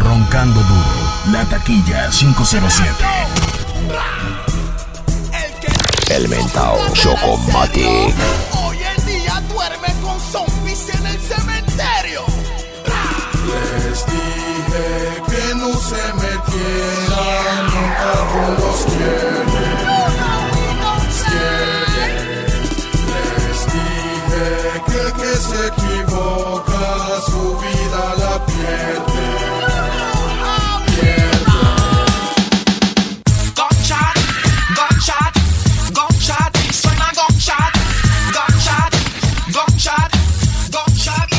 Roncando duro, la taquilla 507. El mentao Chocomatic. Hoy en día duerme con zombies en el cementerio. Les dije que no se metieran, nunca los quiere. Les dije que que se equivoca su vida la pierde. Gunshot, gunshot, gunshot, suena gunshot, gunshot, gunshot, gunshot.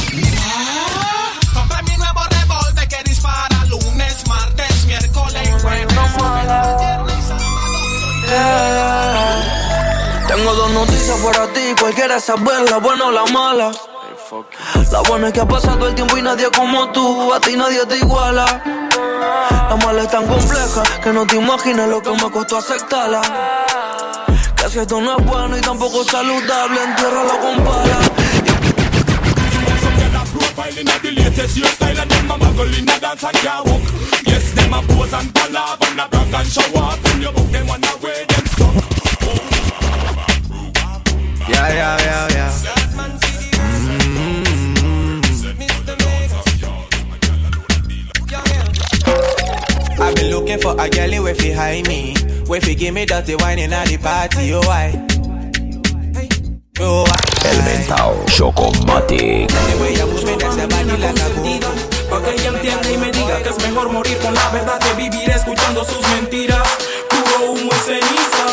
Compré mi nuevo revólver que dispara lunes, martes, miércoles, jueves, viernes y sábado. Tengo dos noticias para ti, cualquiera saber la buena o la mala. La buena es que ha pasado el tiempo y nadie como tú, a ti nadie te iguala. La mala es tan compleja que no te imaginas lo que me costó aceptarla. Que si esto no es bueno y tampoco saludable, entiérralo con pala. Profile inna the latest. Yeah, yeah, yeah, yeah. I've been looking for a girl with fi high me. With fi give me dirty wine in the party, oh why? Oh why? El mentao Chocomatic. The way move me, that's your body like a boom. Pa' que ella entienda y me diga que es mejor morir con la verdad que vivir escuchando sus mentiras. Puro humo y ceniza.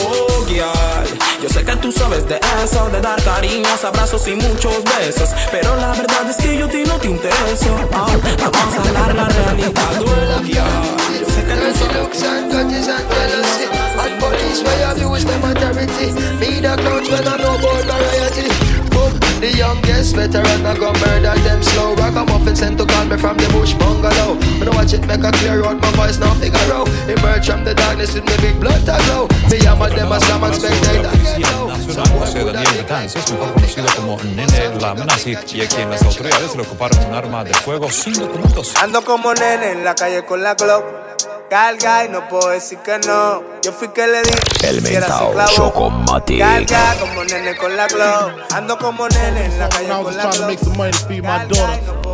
Oh, girl. Yo sé que tú sabes de eso, de dar cariños, abrazos y muchos besos. Pero la verdad es que yo a ti no te intereso. Ah, vamos a hablar la realidad, oh, girl. Yo sé que tú sabes. and police where abuse them authority. Me the clowns when I know about variety. The youngest veteran I go murder them slow. Ragamuffin sent to call me from the bush bungalow. When I watch it make a clear out my voice now figure out. Emerge from the darkness with me big blood to glow. Me am a them a slam and spectator. José Daniel Betances, mejor conocido como Nene Lamnasi, y a quien las autoridades le ocuparon un arma de fuego sin documentos. Ando como nene en la calle con la Glock. Carga y no puedo decir que no. Yo fui que le di. El mentao. Chocomatic. Carga como nene con la Glock. Ando como nene en la calle con la trying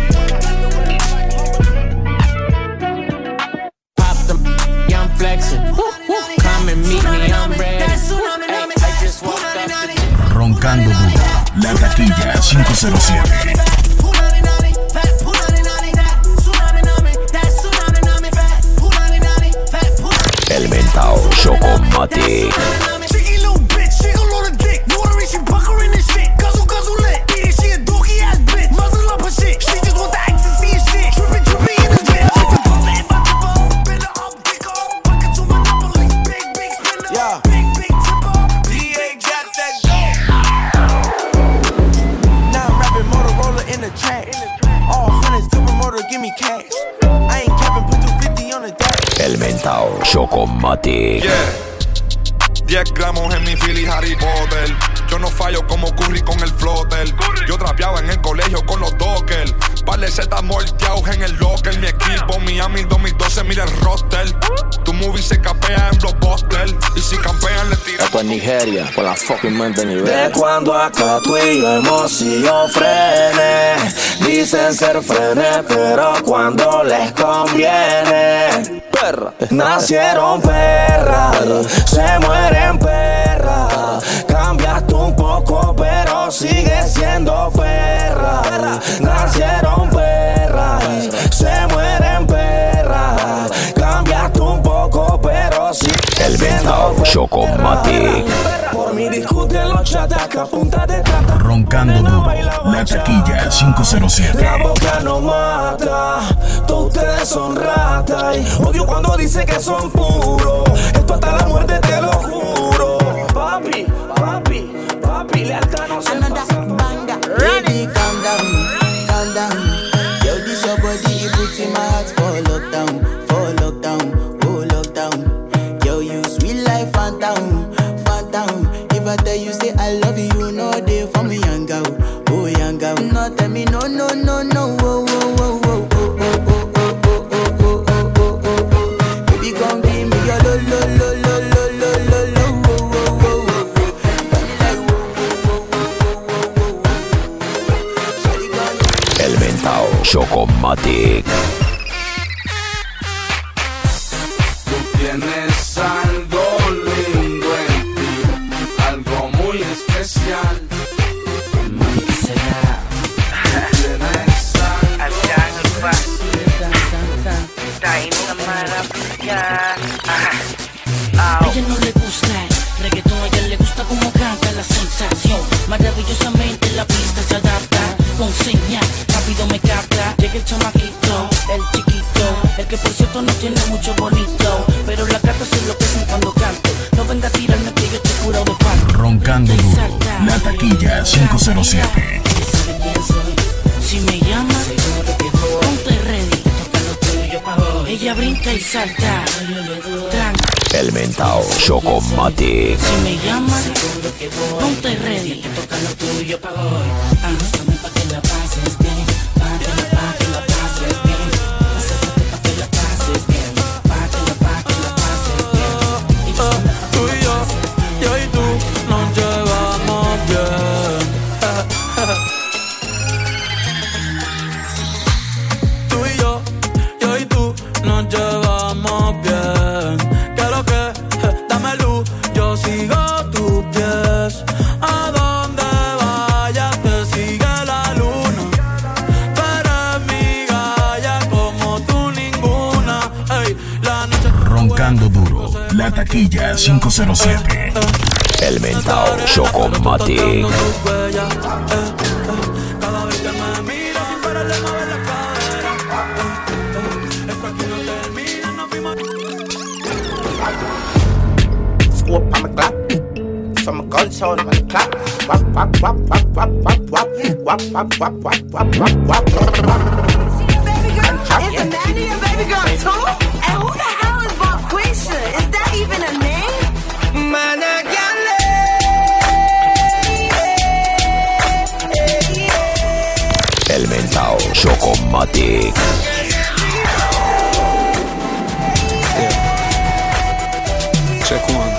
Flexing. Come and meet me, I'm ready. Ay, I just walked up the Roncando duro, la taquilla 507. El Chocomatic. Chocomatic. Yeah. 10 gramos en mi Philly Harry Potter. Yo no fallo como Curry con el flotter. Yo trapeaba en el colegio con los Docker. Par de zetas molteados en el locker. Mi equipo Miami 2012, mira el roster. Tu movie se capea en blockbuster. Y si campean le tiran. Esto es Nigeria, con la fucking mente nivel. De cuando acá tú y yo hemos sido frenes. Dicen ser frenes, pero cuando les conviene. Perra. Nacieron perras, se mueren perras. Cambiaste un poco, pero sigues siendo perra. Nacieron perras, se mueren perras. Cambiaste un poco, pero sigues El mentao Chocomatic. Ni discute, los ataca, punta de tata. Roncando duro, la taquilla 507. La boca no mata, todos ustedes son ratas. Odio cuando dicen que son puros. Esto hasta la muerte te lo juro. Papi, papi, papi, le lealtad no se pasa. Banda. Baby, calm down, calm down. Yo, this your body, it puts in my heart for lockdown. for me, young. Oh, young girl. No, me, no, no, no, no. Oh, oh, oh, oh, oh, oh, oh. Chocomatic. Chocomatic. Si me llamas, ponte ready. Toca lo tuyo pa' hoy. Anústame pa' que la pases 807. El mentao Chocomatic. Cada vez It's a baby girl. Chocomatic. Check one.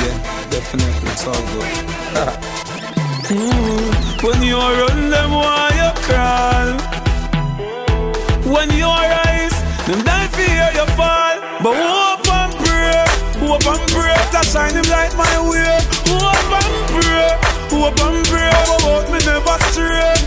Yeah, definitely. It's all good. When you run them, why you crawl? When you rise, them die fear you fall. But hope and pray, hope and pray. That shine him light my way. Hope and pray, hope and pray. But me never stray.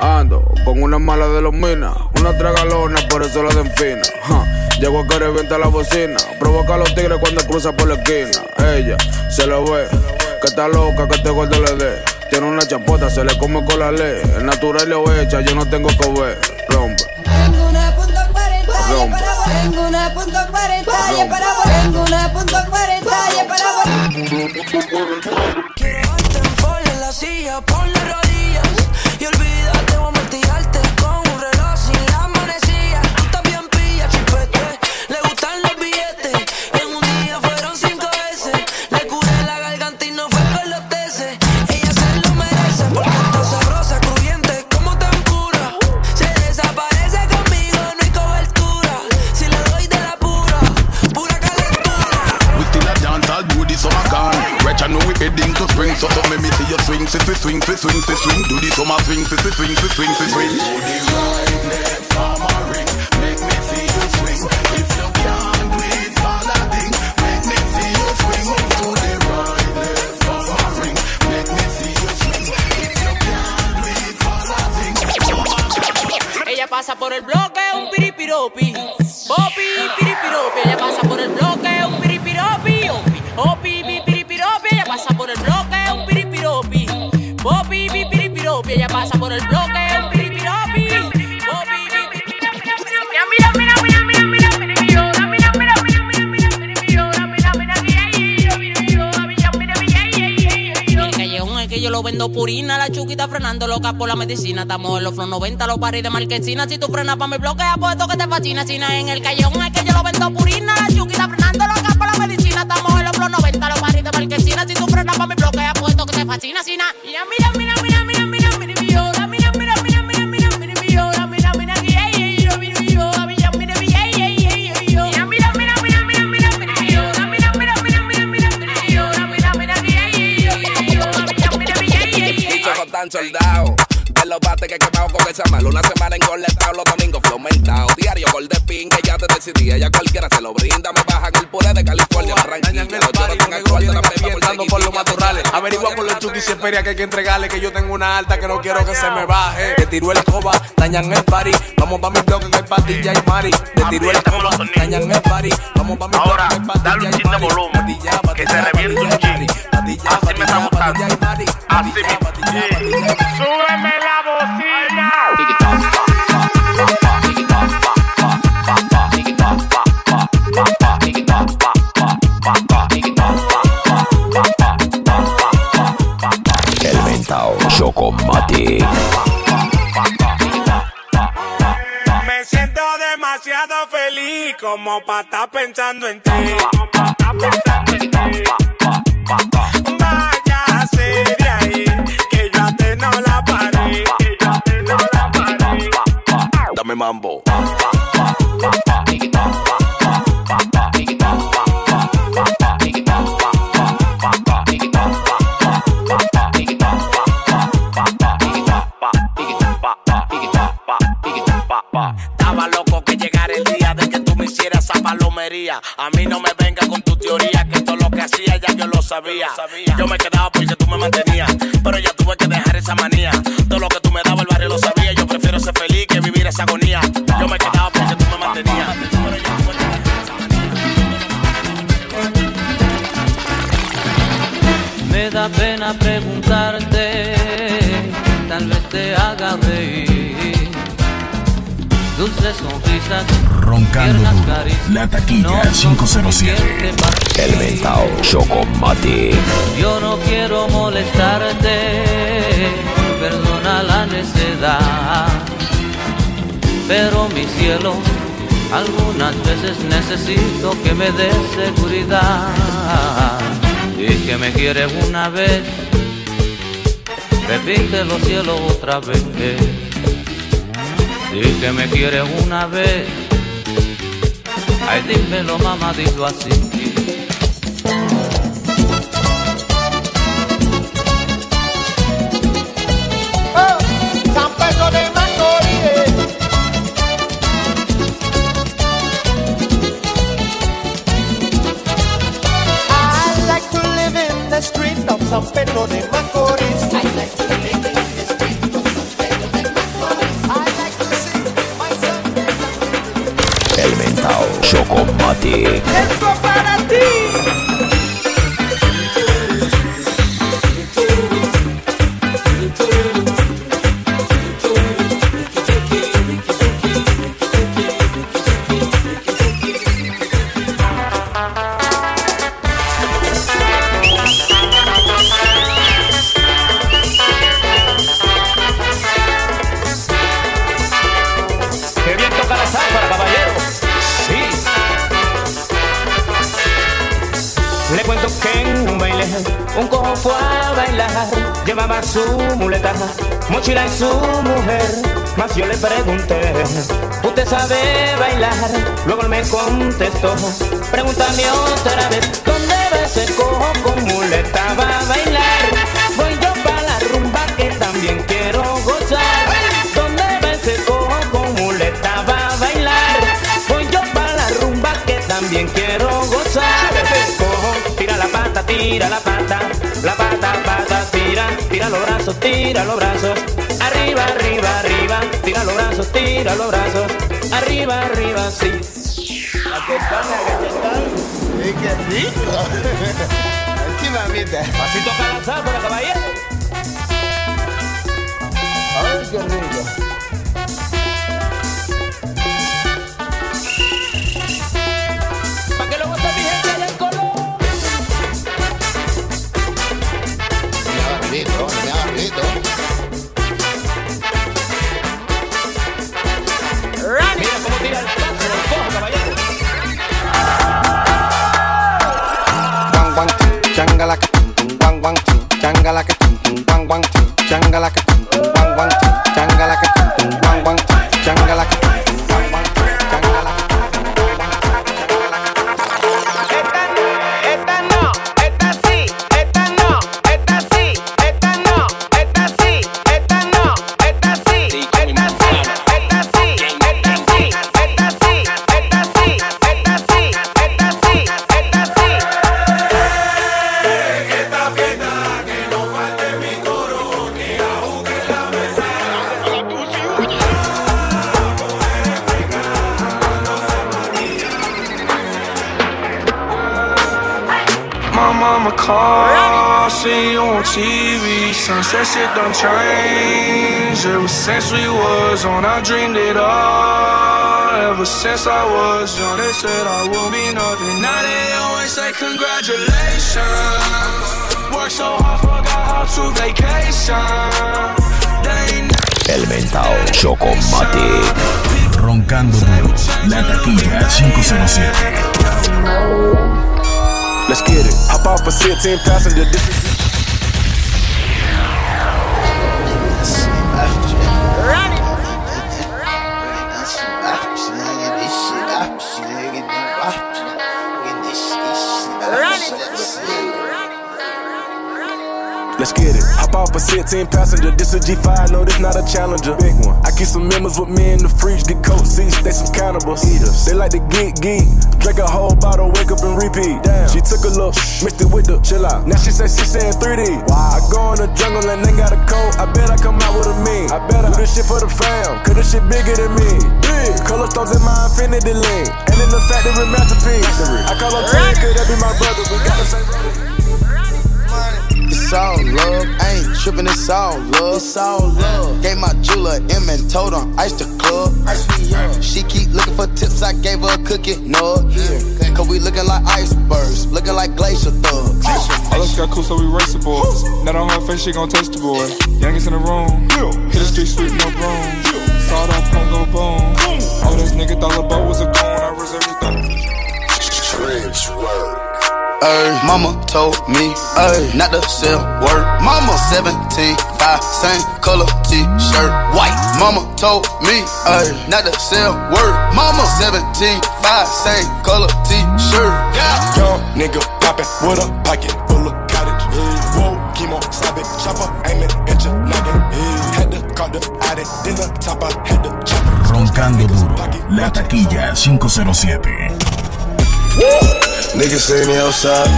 Ando con una mala de los minas, una tragalona, por eso la den fina. Llego a que revienta la bocina, provoca a los tigres cuando cruza por la esquina. Ella se lo ve, que está loca, que este gordo le dé. Tiene una chapota, se le come con la ley. El natural lo echa, yo no tengo ver. Rompe, Tengo una punto 40 y Rompe. para. Tengo una punto 40 y para. Tengo una punto 40 y para swing, swing, swing, swing, swing. Purina. La chuquita frenando loca por la medicina. Estamos en los flow 90, los paris de marquesina. Si tú frenas pa' mi bloque, apuesto que te fascina. Sina en el callejón es que yo lo vendo purina. La chuquita frenando loca por la medicina. Estamos en los flow 90, los paris de marquesina. Si tú frenas pa' mi bloque, apuesto que te fascina. Sina. Y ya mira, mal. Una semana engoletado, los domingos flomentado. Diario gol de pin que ya te decidí. Ella cualquiera se lo brinda. Me bajan el puré de California, Barranquilla. Los yo no tengo el cuarto, la por por los matorrales. Averigua por los chukis y es feria que hay que entregarle. Que yo tengo una alta que no quiero que se me baje. Te tiró el coba, dañan el party. Vamos pa' mi bloque que hay patilla y mari. Te tiró el coba, dañan el party. Vamos pa' mi bloque que hay patilla y mari. Patilla, que se reviente un chin. Así me está gustando. Así mismo. Súbeme la bocina. Pensando en ti. De ahí, que yo ti no la paré. Que no la paré. Dame mambo. Da pena preguntarte, tal vez te haga reír. Dulces sonrisas, Roncando duro. caricias. La taquilla 507. El mentao Chocomatic. Yo no quiero molestarte, perdona la necedad. Pero mi cielo, algunas veces necesito que me des seguridad. Y que me quieres una vez, repítelo cielo otra vez. Y que me quieres una vez, ay dímelo mamá, dilo así. Esto para ti. Yo le pregunté, ¿usted sabe bailar? Luego él me contestó, pregúntame otra vez, ¿dónde va ese cojo con muleta va a bailar? Voy yo para la rumba que también quiero gozar. ¿Dónde va ese cojo con muleta va a bailar? Voy yo para la rumba que también quiero gozar. Cojo, tira la pata, tira la pata, la pata, pata, tira, tira los brazos, tira los brazos. Arriba, arriba, arriba, tira los brazos, tira los brazos. Arriba, arriba, sí. qué rico. Aquí, mamita. Así toca la záfara, caballero. Ay, qué rico. Sunset shit done changed. Ever since we was on, I dreamed it all. Ever since I was young, they said I will be nothing. Now they always say congratulations. Worked so hard, forgot how to vacation. El mentao Chocomatic. Roncando duro. La taquilla 507. Let's get it. Hop off a 16 passenger. This Let's it. Hop off a 16 passenger. This a G5, no, this not a challenger. Big one. I keep some members with me in the fridge, get coat seats, they some cannibals. Eaters. They like to geek, geek. Drink a whole bottle, wake up and repeat. Damn. She took a look, mixed it with the chill out. Now she say she saying 3D. Wow. I go in the jungle and they got a coat. I bet I come out with a mean. I bet I do this shit for the fam, cause this shit bigger than me. Big. Color stones in my infinity lane. And in the factory masterpiece. I call him Ted, cause that be my brother. We got the same It's all love, I ain't tripping, it's all love. It's all love. Gave my jeweler M and told him ice the club. She keep looking for tips, I gave her a cookie. No, yeah. Cause we looking like icebergs, looking like glacier thugs. All us got cool, so we race the boys. Not on her face, she gon' touch the boy. Youngest in the room. Hit the street sweet, no broom. Sawed off, punk, go boom. All this nigga thought the boat was a goon. I was everything. Trench work. Ay, mama told me, ay, not to sell word. Mama 17, 5, same color t-shirt, white. Mama told me, ay, not to sell word. Mama 17, 5, same color t-shirt. Yeah. Young nigga poppin' with a pocket full of cottage. Whoa, chemo, stop it, chopper, aiming at your noggin. Had to call the addict, then the top, I had to chop it. Roncando duro. La taquilla 507. Niggas saying they outside.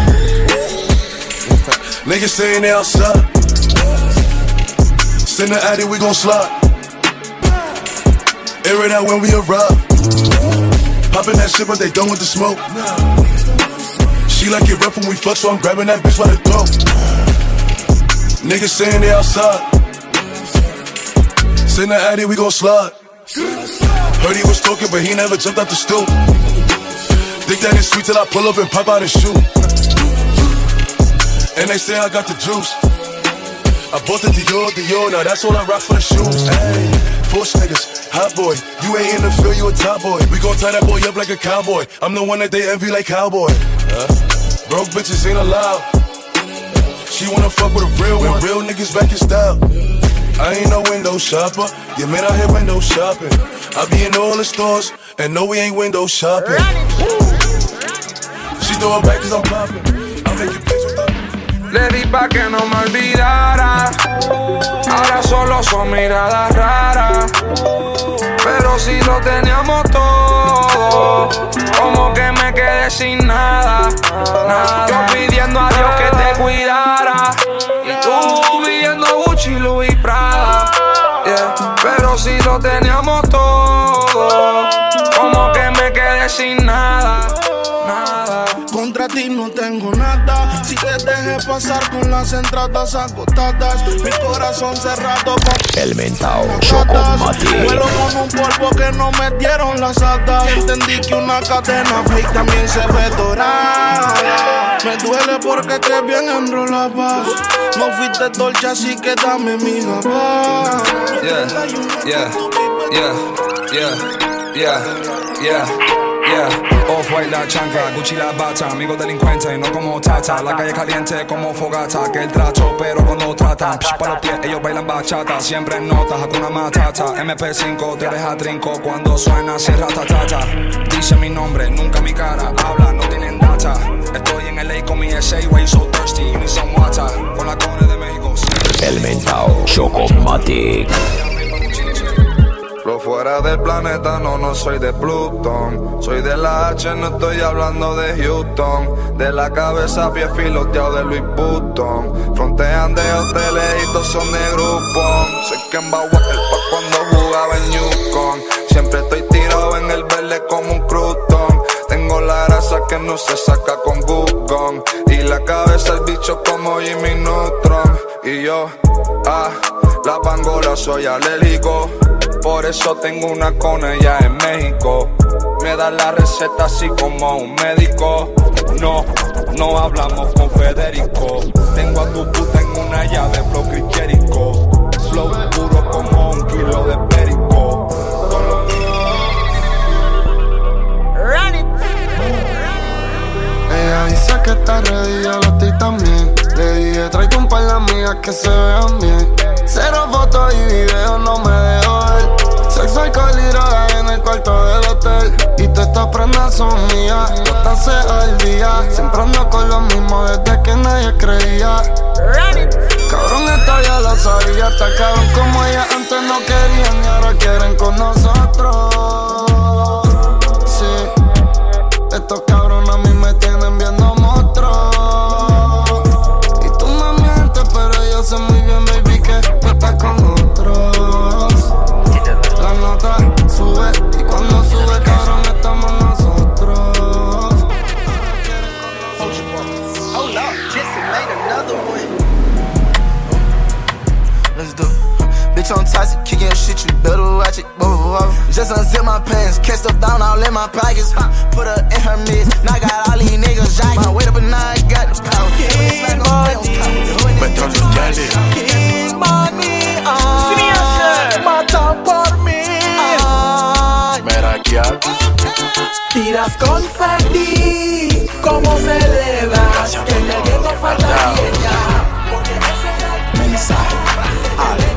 Niggas saying they outside. Send the addy, we gon' slide. Air it out when we arrive. Poppin' that shit, but they done with the smoke. She like it rough when we fuck, so I'm grabbing that bitch by the throat. Niggas saying they outside. Send the addy, we gon' slide. Heard he was talking, but he never jumped out the stool. Think that it's sweet till I pull up and pop out and shoot. And they say I got the juice. I bought the Dior, Dior, now that's all I rock for the shoes. Hey, push niggas, hot boy. You ain't in the field, you a top boy. We gon' tie that boy up like a cowboy. I'm the one that they envy like cowboy. Uh, broke bitches ain't allowed. She wanna fuck with a real one. Real niggas back in style. I ain't no window shopper. Yeah, man, out here window shopping. I be in all the stores, and no, we ain't window shopping. Le di pa' que no me olvidara. Ahora solo son miradas raras. Pero si lo teníamos todo, como que me quedé sin nada. nada. Yo pidiendo a Dios que te cuidara. Pasar con las entradas agotadas. Mi corazón cerrado con El mentao Vuelo con un polvo que no me dieron las hadas. Entendí que una cadena fake también se ve dorada. Me duele porque te bien enrolabas. No fuiste dolce, así que dame mi. Yeah, yeah, yeah, yeah, yeah, yeah, yeah. Off white la chancla, Gucci la bata, amigo delincuente, no como tata. La calle caliente como fogata, que el trato, pero cuando tratan, psh, pa' los pies, ellos bailan bachata. Siempre en notas, hakuna matata. MP5 te deja trinco cuando suena, cierra tata. Dice mi nombre, nunca mi cara, habla, no tienen data. Estoy en LA con mi SA, way so thirsty, you need some water. Con la cone de México, El mentao Chocomatic. Lo fuera del planeta, no, no soy de Plutón. Soy de la H, no estoy hablando de Houston. De la cabeza a pie filoteado de Louis Vuitton. Frontean de hoteles y todos son de grupo. Sé que en Bagua el pa' cuando jugaba en Yukon. Siempre estoy tirado en el verde como un crutón. Tengo la grasa que no se saca con Google. Y la cabeza el bicho como Jimmy Neutron. Y yo, ah, la pangola soy alérgico. Por eso tengo una con ella en México. Me da la receta así como un médico. No, no hablamos con Federico. Tengo a tu puta en una llave, flow cristiérico. Flow puro como un kilo de perico. Ella dice que está ready, yo lo estoy también. Le dije, tráete un par de amigas que se vean bien. Cero fotos y videos, no me. Sexo, alcohol y droga en el cuarto del hotel. Y todas estas prendas son mías, todas se al día. Siempre ando con lo mismo desde que nadie creía. Cabrón, esto ya lo sabía. Está cabrón como ella antes no querían y ahora quieren con nosotros. Sí. Estos cabrones Bitch, I'm toxic, kicking your shit, you better watch it. Whoa, whoa, whoa. Just unzip my pants, catch stuff down all in my pockets. Put her in her midst, now I got all these niggas jocking. My weight up and now I got the power. King money, King money, matan por mí. Tiras confeti, como celebras que en el gueto falta ella. Mensaje al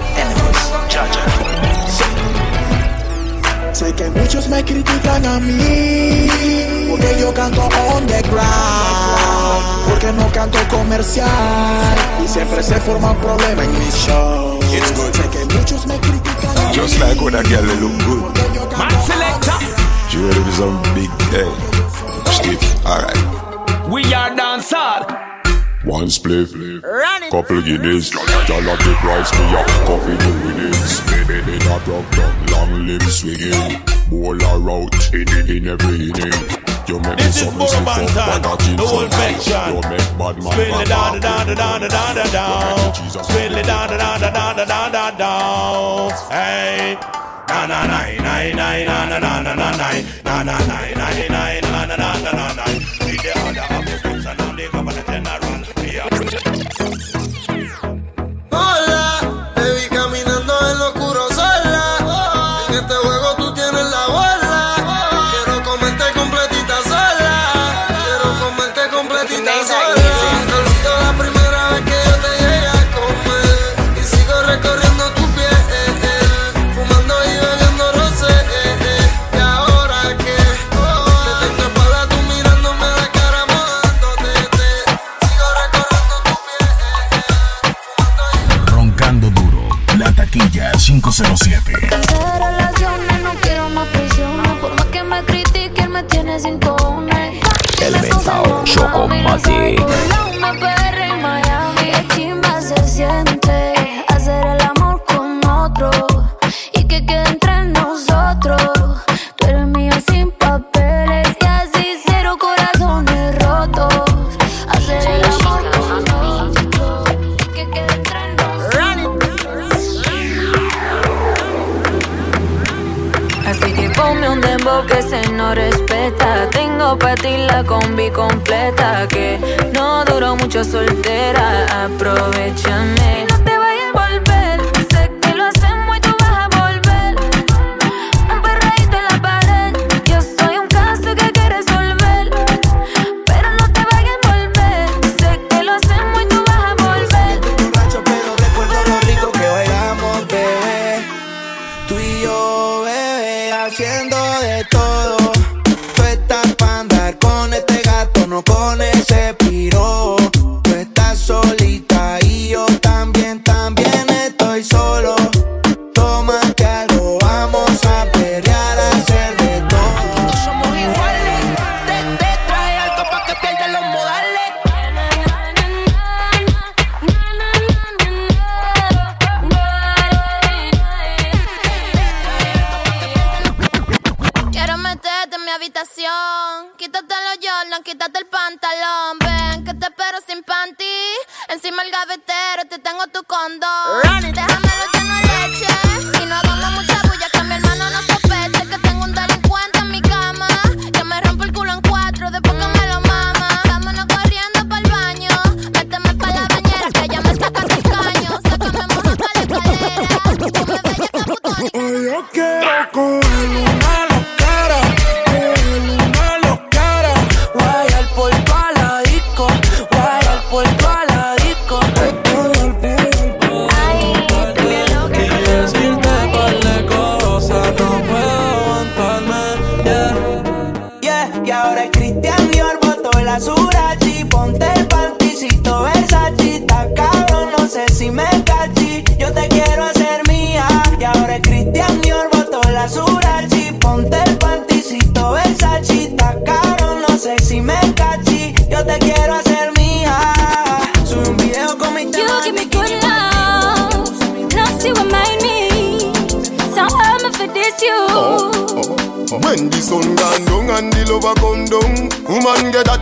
Sé que muchos me critican a mí Porque yo canto underground Porque no canto comercial Y siempre se forman problemas en mis shows Sé que muchos me critican a mí Just like when a girl they look good. Man selector. She ready for some big eh, hey. Stiff, alright. We are dancehall. One split, Run couple Guinness. Y'all have the price, me up, coffee the winnings. Baby, they not rock, rock, long limbs swinging. Bowl or out, in, in every inning. You make me This is something more stiff man up, time. but I keep The whole some infection. You make bad man Spill it down, back down, up. down, down, down, down, down. Spill it down, down, down, down, down, down, down. Hey. Na na na na na na na na na na na na na na na na na na na na que se no respeta. Tengo pa' ti la combi completa. Que no duró mucho soltera. Aprovechame. Run it down.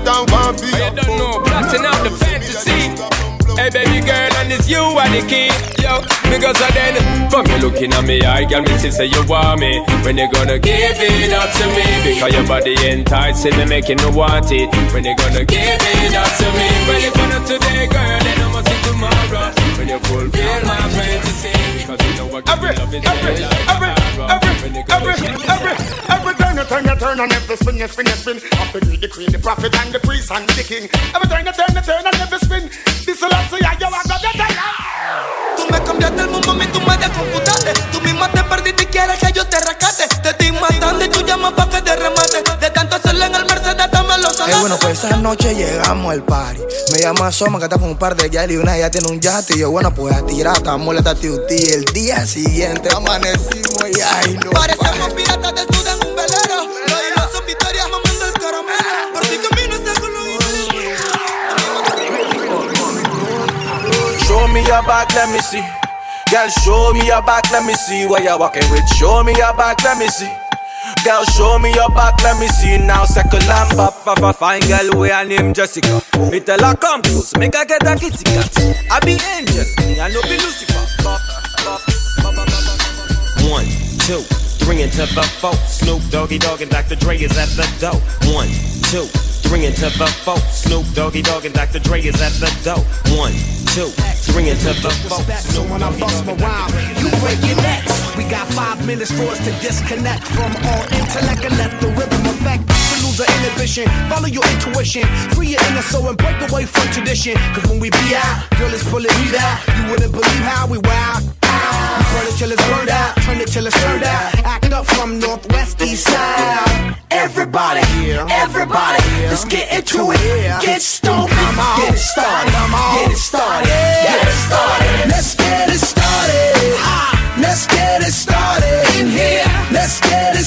That down for feel. You don't know, plotting out the fantasy. Hey baby girl, and it's you are the key. Yo, because of then, from you looking at me, I can me see say you want me. When you gonna give it up to me? Because your body enticing me, making me want it. When you gonna give it up to me? Well, if not today, girl, then I must see tomorrow. When you fulfill my fantasy, because you know what every, love is every, every, every, Every, every, every every turn you turn you turn and every spin you spin you spin. Up to the queen, the prophet and the priest and the king. Every turn you turn you turn and every spin. This is last you are gonna Tú me cambiaste el mundo, mi tú me descomputaste. Tú misma te perdiste y quieres que yo te rescate. Te estoy matando y tú bueno, pues esa noche llegamos al party. Me llama Soma, que está con un par de yal y una ya tiene un yate. Y yo, bueno, pues a tirar, estamos la tati El día siguiente amanecimos y ay, no. Parecemos piratas del sur en un velero. Los hilos son victorias mamando el caramelo. Por ti camino está con los Show me your back, let me see. Girl, show me your back, let me see what you're walking with. Show me your back, let me see. Girl, show me your back, let me see now. Second lamp up, fa fa fine girl, we her name Jessica. Me tell her come close, make her get a kitty cat. I be angel, me I no be Lucifer. One, two, three into the four. Snoop Doggy Dogg and Dr. Dre is at the door. One, two, three into the four. Snoop Doggy Dogg and Dr. Dre is at the door. One, two, three into the four. So when I bust my rhyme, you break your necks. We got five minutes for us to disconnect from all intellect and let the rhythm affect. To lose our inhibition, follow your intuition, free your inner soul and break away from tradition. Cause when we be out, girl, it's pulling me out. You wouldn't believe how we wow. We burn it till it's burned out, turn it till it's turned out. Act up from northwest east side. Everybody, everybody, let's get into it. Get stoned, get it started, get it started, get it started. Let's get it started. Let's get it started in here. Let's get it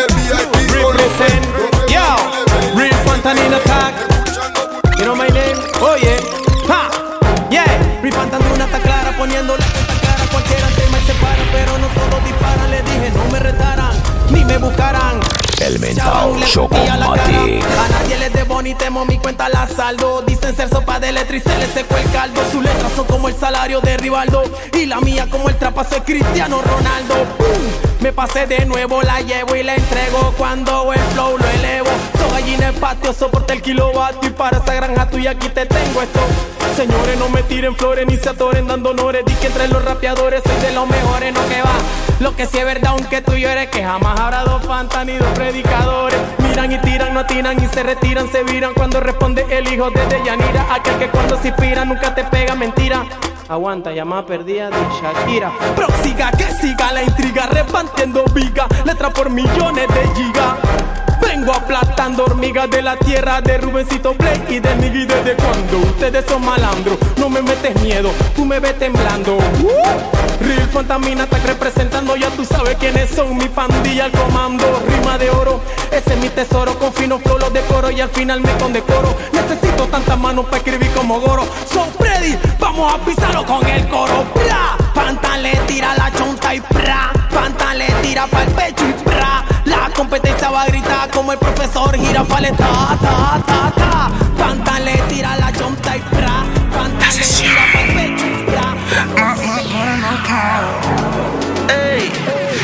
Represent, yo, Real Fantanina Attack. You know my name? Oh yeah, ha, yeah. Real Fantanina está clara, poniendo escupí a nadie le debo ni temo, mi cuenta la saldo. Dicen ser sopa de letra y se le secó el caldo. Sus letras son como el salario de Rivaldo. Y la mía como el trapazo de Cristiano Ronaldo. Me pasé de nuevo, la llevo y la entrego. Cuando el flow lo elevo. Soy gallina en patio, soporta el kilovatio. Y para esa granja tuya aquí te tengo esto. Señores, no me tiren flores ni se atoren dando honores. Di que entre los rapeadores soy de los mejores, no que va. Lo que sí es verdad, aunque tú llores, que jamás habrá dos fantas ni dos predicadores. Miran y tiran, no atinan y se retiran, se viran cuando responde el hijo de Deyanira. Aquel que cuando se inspira nunca te pega mentira. Aguanta, llamada perdida de Shakira. Prosiga, que siga la intriga, repartiendo viga, letra por millones de gigas. Vengo aplastando hormigas de la tierra de Rubencito Play y de Miggy desde cuando ustedes son malandros. No me metes miedo, tú me ves temblando. Uh, Real Fantamina está representando, ya tú sabes quiénes son mi pandilla al comando. Rima de oro, ese es mi tesoro. Con finos flow los decoro y al final me condecoro. Necesito tantas manos para escribir como Goro. So Freddy, vamos a pisarlo con el coro. Bla, Fantan le tira la chonta y pra. Fantan le tira para el pecho y pra. La competencia va a gritar como el profesor Girafales. Ta, ta, ta, ta. Fantan le tira la chonta y pra. Fantan le tira el pecho y pra.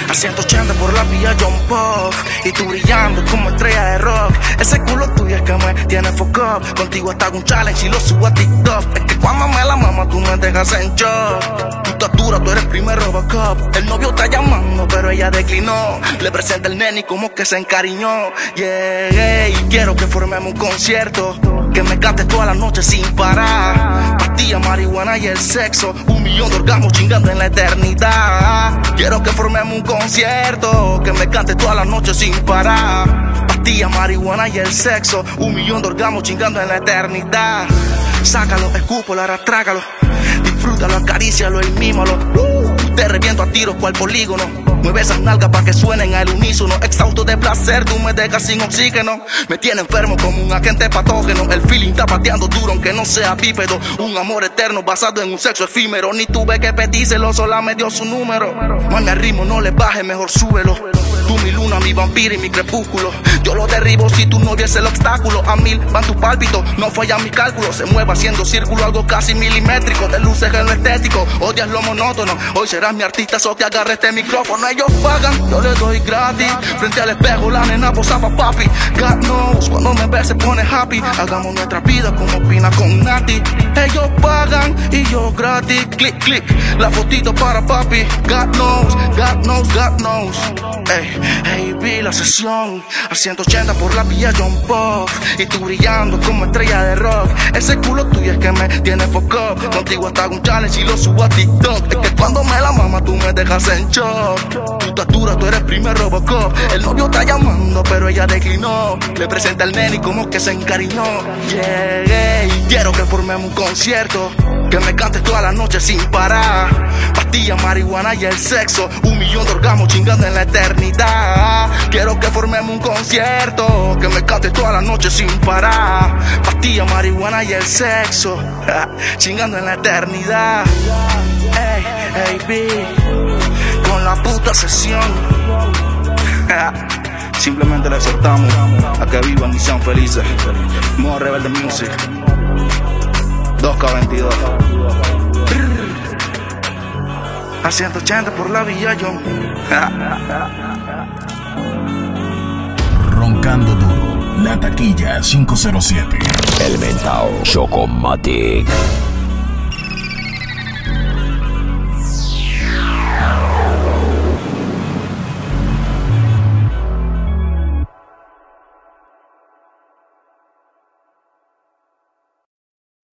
A 180 por la vía John Pop Y tú brillando como estrella de rock. Ese culo tuyo es que me tiene fuck up. Contigo hasta un challenge y lo subo a TikTok. Es que cuando me la mama tú me dejas en shock. Tu estatura, tú eres primer Robocop. El novio está llamando pero ella declinó. Le presenta el nene y como que se encariñó. Yeah, ey, quiero que formemos un concierto Que me cantes toda la noche sin parar. Pastilla, marihuana y el sexo Un millón de orgasmos chingando en la eternidad. Quiero que formemos un concierto Que me cante toda la noche sin parar. Pastilla, marihuana y el sexo Un millón de orgasmos chingando en la eternidad. Sácalo, escúpalo, ahora trágalo. Disfrútalo, acarícialo y mímalo. Te reviento a tiros cual polígono Mueve esas nalgas para que suenen al unísono. Exhausto de placer, tú me dejas sin oxígeno. Me tiene enfermo como un agente patógeno. El feeling está pateando duro aunque no sea bípedo. Un amor eterno basado en un sexo efímero. Ni tuve que pedírselo, sola me dio su número. Mami al ritmo, no le baje, mejor súbelo Mi luna, mi vampiro y mi crepúsculo. Yo lo derribo si tú no vieses el obstáculo. A mil van tus pálpitos, no fallan mis cálculos Se mueve haciendo círculo, algo casi milimétrico. De luces en lo estético, odias lo monótono. Hoy serás mi artista, so que agarre este micrófono. Ellos pagan, yo les doy gratis. Frente al espejo la nena posaba papi. God knows, cuando me ve se pone happy. Hagamos nuestra vida como Pina con Nati. Ellos pagan y yo gratis. Click, click, la fotito para papi. God knows, God knows, God knows. Ey, Hey, vi la sesión a 180 por la vía John Pop. Y tú brillando como estrella de rock. Ese culo tuyo es que me tiene foco. Contigo hasta un challenge y lo subo a TikTok. Es que cuando me la mama tú me dejas en shock. Tu estatura, tú eres primer Robocop. El novio está llamando, pero ella declinó. Le presenta al nene como que se encariñó. Llegué y quiero que formemos un concierto. Que me cantes toda la noche sin parar. Pastilla, marihuana y el sexo. Un millón de orgasmos chingando en la eternidad. Quiero que formemos un concierto. Que me cantes toda la noche sin parar. Pastilla, marihuana y el sexo. chingando en la eternidad. Ey, ey, B. Con la puta sesión. Simplemente le exhortamos a que vivan y sean felices. Modo Rebelde Music. 2K22. A 180 por la Villa John. Roncando duro, la taquilla 507. El mentao Chocomatic.